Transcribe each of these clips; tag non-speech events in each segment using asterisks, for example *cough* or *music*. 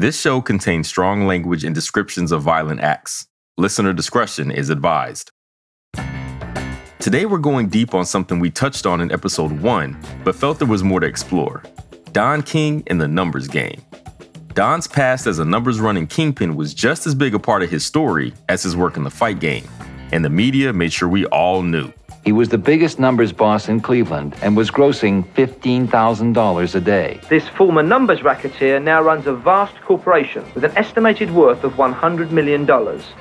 This show contains strong language and descriptions of violent acts. Listener discretion is advised. Today, we're going deep on something we touched on in episode one, but felt there was more to explore Don King and the numbers game. Don's past as a numbers running kingpin was just as big a part of his story as his work in the fight game, and the media made sure we all knew. He was the biggest numbers boss in Cleveland and was grossing $15,000 a day. This former numbers racketeer now runs a vast corporation with an estimated worth of $100 million.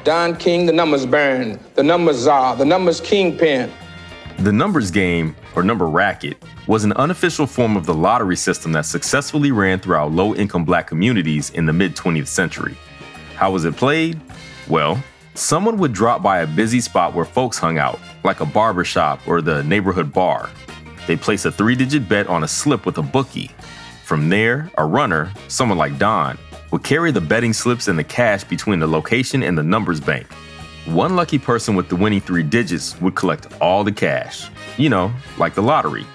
Don King, the numbers baron, the numbers czar, the numbers kingpin. The numbers game, or number racket, was an unofficial form of the lottery system that successfully ran throughout low income black communities in the mid 20th century. How was it played? Well, someone would drop by a busy spot where folks hung out, like a barber shop or the neighborhood bar. They place a three digit bet on a slip with a bookie. From there, a runner, someone like Don, would carry the betting slips and the cash between the location and the numbers bank. One lucky person with the winning three digits would collect all the cash. You know, like the lottery.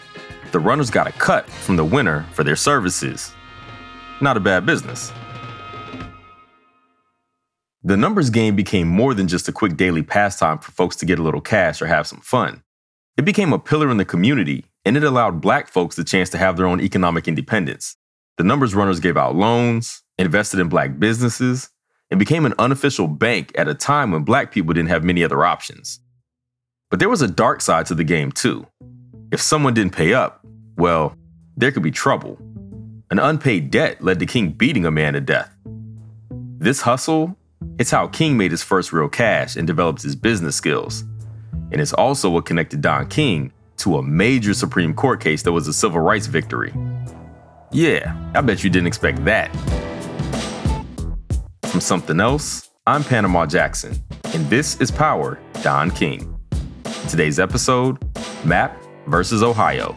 The runners got a cut from the winner for their services. Not a bad business. The numbers game became more than just a quick daily pastime for folks to get a little cash or have some fun. It became a pillar in the community, and it allowed black folks the chance to have their own economic independence. The numbers runners gave out loans, invested in black businesses, and became an unofficial bank at a time when black people didn't have many other options. But there was a dark side to the game, too. If someone didn't pay up, well, there could be trouble. An unpaid debt led to King beating a man to death. This hustle it's how King made his first real cash and developed his business skills. And it's also what connected Don King to a major Supreme Court case that was a civil rights victory. Yeah, I bet you didn't expect that. From something else, I'm Panama Jackson, and this is Power Don King. Today's episode Mapp versus Ohio.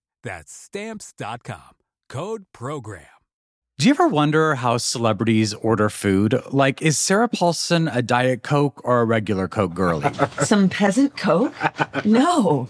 That's stamps.com. Code program. Do you ever wonder how celebrities order food? Like, is Sarah Paulson a Diet Coke or a regular Coke girlie? *laughs* Some peasant Coke? No.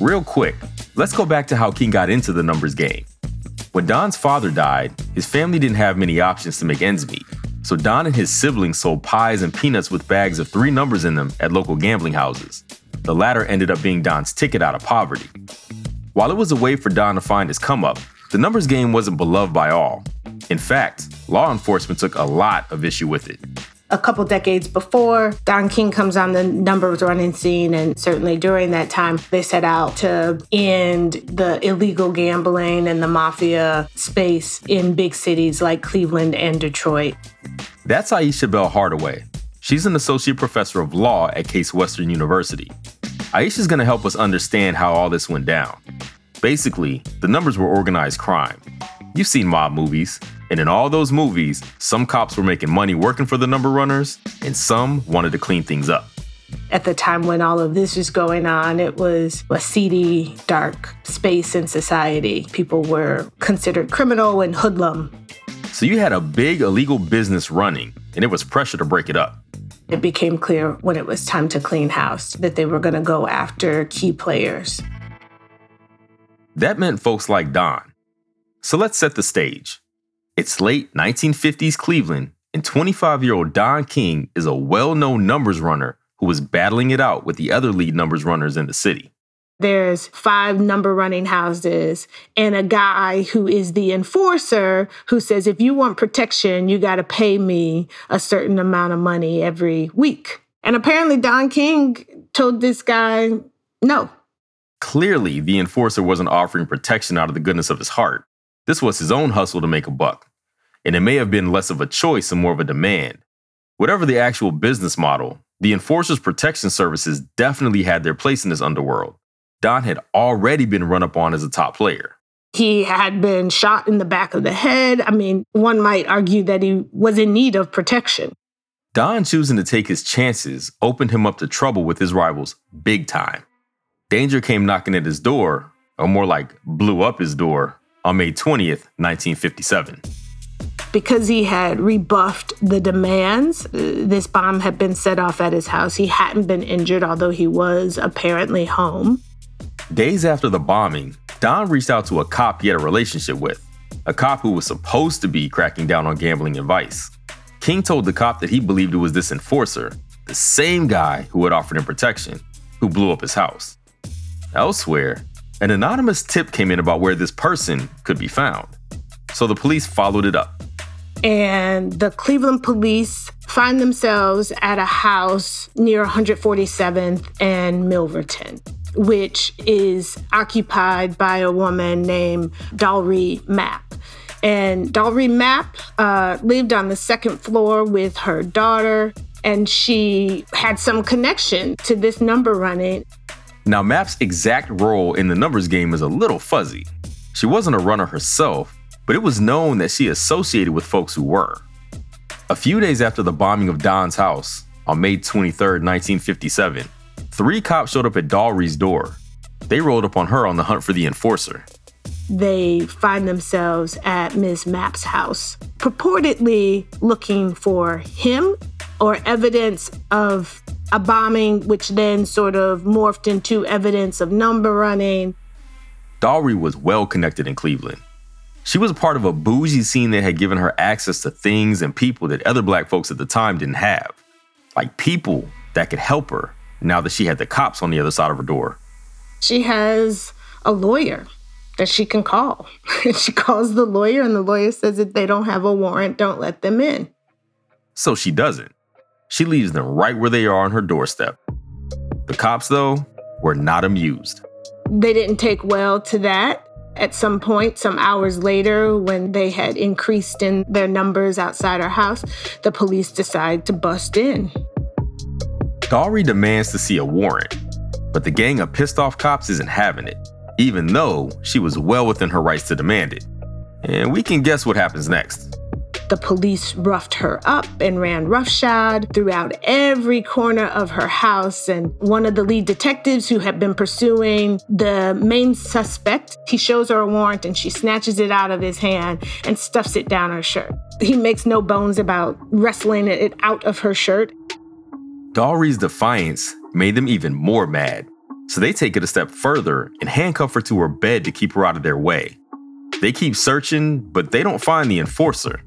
Real quick, let's go back to how King got into the numbers game. When Don's father died, his family didn't have many options to make ends meet. So Don and his siblings sold pies and peanuts with bags of three numbers in them at local gambling houses. The latter ended up being Don's ticket out of poverty. While it was a way for Don to find his come up, the numbers game wasn't beloved by all. In fact, law enforcement took a lot of issue with it a couple decades before Don King comes on the numbers running scene. And certainly during that time, they set out to end the illegal gambling and the mafia space in big cities like Cleveland and Detroit. That's Ayesha Bell Hardaway. She's an associate professor of law at Case Western University. Ayesha's going to help us understand how all this went down. Basically, the numbers were organized crime. You've seen mob movies. And in all those movies, some cops were making money working for the number runners, and some wanted to clean things up. At the time when all of this was going on, it was a seedy, dark space in society. People were considered criminal and hoodlum. So you had a big illegal business running, and it was pressure to break it up. It became clear when it was time to clean house that they were going to go after key players. That meant folks like Don. So let's set the stage. It's late 1950s Cleveland, and 25 year old Don King is a well known numbers runner who was battling it out with the other lead numbers runners in the city. There's five number running houses and a guy who is the enforcer who says, if you want protection, you got to pay me a certain amount of money every week. And apparently, Don King told this guy no. Clearly, the enforcer wasn't offering protection out of the goodness of his heart. This was his own hustle to make a buck. And it may have been less of a choice and more of a demand. Whatever the actual business model, the enforcer's protection services definitely had their place in this underworld. Don had already been run up on as a top player. He had been shot in the back of the head. I mean, one might argue that he was in need of protection. Don choosing to take his chances opened him up to trouble with his rivals big time. Danger came knocking at his door, or more like blew up his door, on May 20th, 1957. Because he had rebuffed the demands, uh, this bomb had been set off at his house. He hadn't been injured, although he was apparently home. Days after the bombing, Don reached out to a cop he had a relationship with, a cop who was supposed to be cracking down on gambling advice. King told the cop that he believed it was this enforcer, the same guy who had offered him protection, who blew up his house. Elsewhere, an anonymous tip came in about where this person could be found. So the police followed it up. And the Cleveland police find themselves at a house near 147th and Milverton, which is occupied by a woman named Dollree Mapp. And Dollree Mapp uh, lived on the second floor with her daughter, and she had some connection to this number running. Now, Mapp's exact role in the numbers game is a little fuzzy. She wasn't a runner herself, but it was known that she associated with folks who were. A few days after the bombing of Don's house, on May 23, 1957, three cops showed up at Dollree's door. They rolled up on her on the hunt for the enforcer. They find themselves at Ms. Mapp's house, purportedly looking for him or evidence of a bombing, which then sort of morphed into evidence of number running. Dalry was well connected in Cleveland. She was a part of a bougie scene that had given her access to things and people that other black folks at the time didn't have. Like people that could help her now that she had the cops on the other side of her door. She has a lawyer that she can call. *laughs* she calls the lawyer, and the lawyer says if they don't have a warrant, don't let them in. So she doesn't. She leaves them right where they are on her doorstep. The cops, though, were not amused. They didn't take well to that. At some point, some hours later, when they had increased in their numbers outside our house, the police decide to bust in. Dollree demands to see a warrant, but the gang of pissed off cops isn't having it, even though she was well within her rights to demand it. And we can guess what happens next. The police roughed her up and ran roughshod throughout every corner of her house. And one of the lead detectives who had been pursuing the main suspect, he shows her a warrant and she snatches it out of his hand and stuffs it down her shirt. He makes no bones about wrestling it out of her shirt. Dollree's defiance made them even more mad. So they take it a step further and handcuff her to her bed to keep her out of their way. They keep searching, but they don't find the enforcer.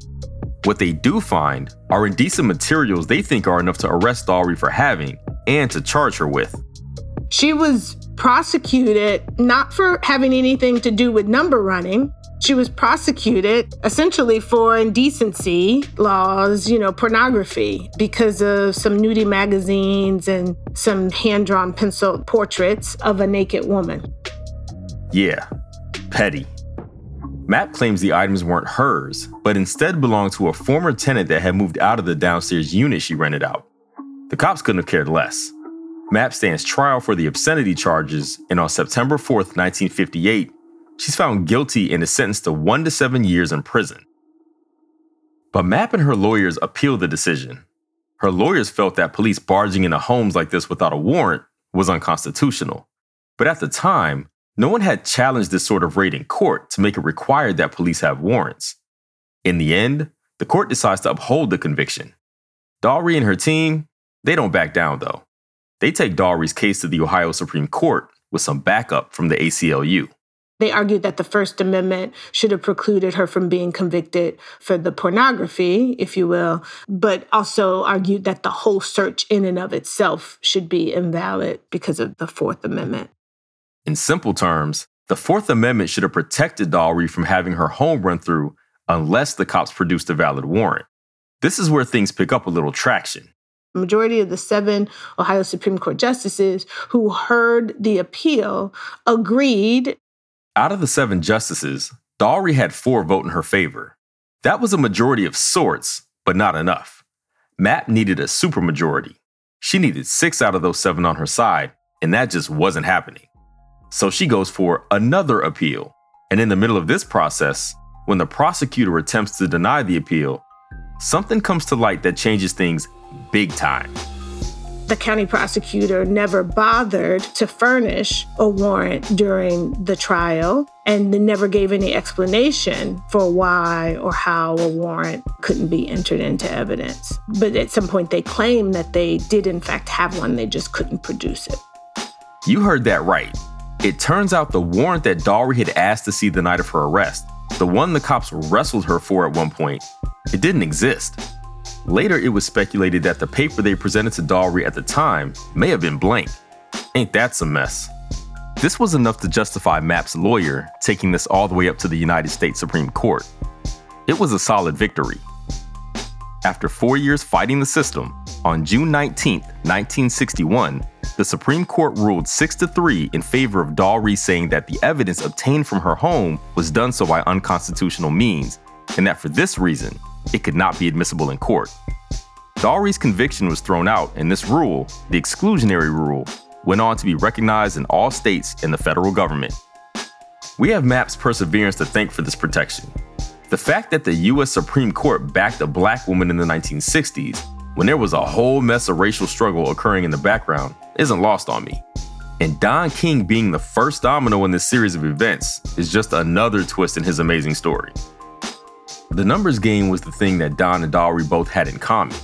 What they do find are indecent materials they think are enough to arrest Dollree for having and to charge her with. She was prosecuted not for having anything to do with number running. She was prosecuted essentially for indecency laws, you know, pornography, because of some nudie magazines and some hand drawn pencil portraits of a naked woman. Yeah, petty. Mapp claims the items weren't hers, but instead belonged to a former tenant that had moved out of the downstairs unit she rented out. The cops couldn't have cared less. Mapp stands trial for the obscenity charges, and on September 4th, 1958, she's found guilty and is sentenced to one to seven years in prison. But Mapp and her lawyers appealed the decision. Her lawyers felt that police barging into homes like this without a warrant was unconstitutional. But at the time, no one had challenged this sort of raid in court to make it required that police have warrants. In the end, the court decides to uphold the conviction. Daugherty and her team, they don't back down though. They take Daugherty's case to the Ohio Supreme Court with some backup from the ACLU. They argued that the First Amendment should have precluded her from being convicted for the pornography, if you will, but also argued that the whole search in and of itself should be invalid because of the Fourth Amendment. In simple terms, the Fourth Amendment should have protected Daugherty from having her home run through unless the cops produced a valid warrant. This is where things pick up a little traction. The majority of the seven Ohio Supreme Court justices who heard the appeal agreed out of the seven justices, Daugherty had four vote in her favor. That was a majority of sorts, but not enough. Mapp needed a supermajority. She needed six out of those seven on her side, and that just wasn't happening. So she goes for another appeal. And in the middle of this process, when the prosecutor attempts to deny the appeal, something comes to light that changes things big time the county prosecutor never bothered to furnish a warrant during the trial and never gave any explanation for why or how a warrant couldn't be entered into evidence. But at some point, they claimed that they did, in fact, have one, they just couldn't produce it. You heard that right. It turns out the warrant that Daugherty had asked to see the night of her arrest, the one the cops wrestled her for at one point, it didn't exist. Later, it was speculated that the paper they presented to Daugherty at the time may have been blank. Ain't that some mess? This was enough to justify Mapp's lawyer taking this all the way up to the United States Supreme Court. It was a solid victory. After four years fighting the system, on June 19, 1961, the Supreme Court ruled 6 to 3 in favor of Daugherty, saying that the evidence obtained from her home was done so by unconstitutional means, and that for this reason, it could not be admissible in court. Daugherty's conviction was thrown out, and this rule, the exclusionary rule, went on to be recognized in all states and the federal government. We have Mapp's perseverance to thank for this protection. The fact that the US Supreme Court backed a black woman in the 1960s, when there was a whole mess of racial struggle occurring in the background, isn't lost on me. And Don King being the first domino in this series of events is just another twist in his amazing story. The numbers game was the thing that Don and Daugherty both had in common.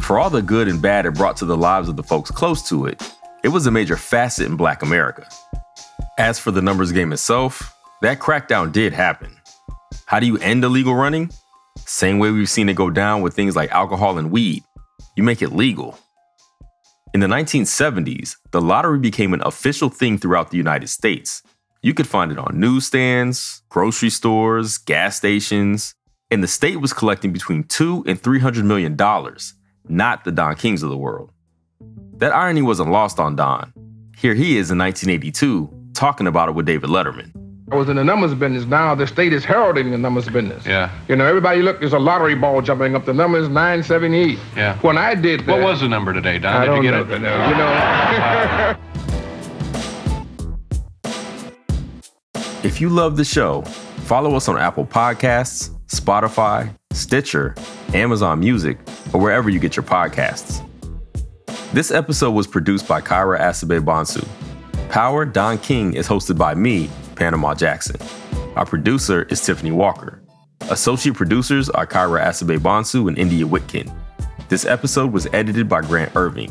For all the good and bad it brought to the lives of the folks close to it, it was a major facet in black America. As for the numbers game itself, that crackdown did happen. How do you end illegal running? Same way we've seen it go down with things like alcohol and weed. You make it legal. In the 1970s, the lottery became an official thing throughout the United States. You could find it on newsstands, grocery stores, gas stations, and the state was collecting between two and three hundred million dollars, not the Don Kings of the world. That irony wasn't lost on Don. Here he is in 1982 talking about it with David Letterman. I was in the numbers business. Now the state is heralding the numbers business. Yeah. You know, everybody look, there's a lottery ball jumping up. The number is 978. Yeah. When I did that. What was the number today, Don? I did don't you get know, it? You know. *laughs* if you love the show, follow us on Apple Podcasts, Spotify, Stitcher, Amazon Music, or wherever you get your podcasts. This episode was produced by Kyra Asabe Bonsu. Power Don King is hosted by me, Panama Jackson. Our producer is Tiffany Walker. Associate producers are Kyra Asabe Bonsu and India Whitkin. This episode was edited by Grant Irving.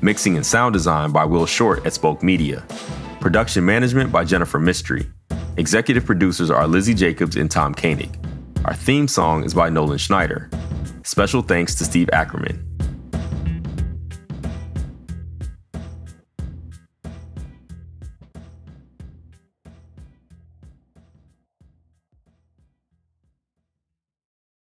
Mixing and sound design by Will Short at Spoke Media. Production management by Jennifer Mystery. Executive producers are Lizzie Jacobs and Tom Koenig. Our theme song is by Nolan Schneider. Special thanks to Steve Ackerman.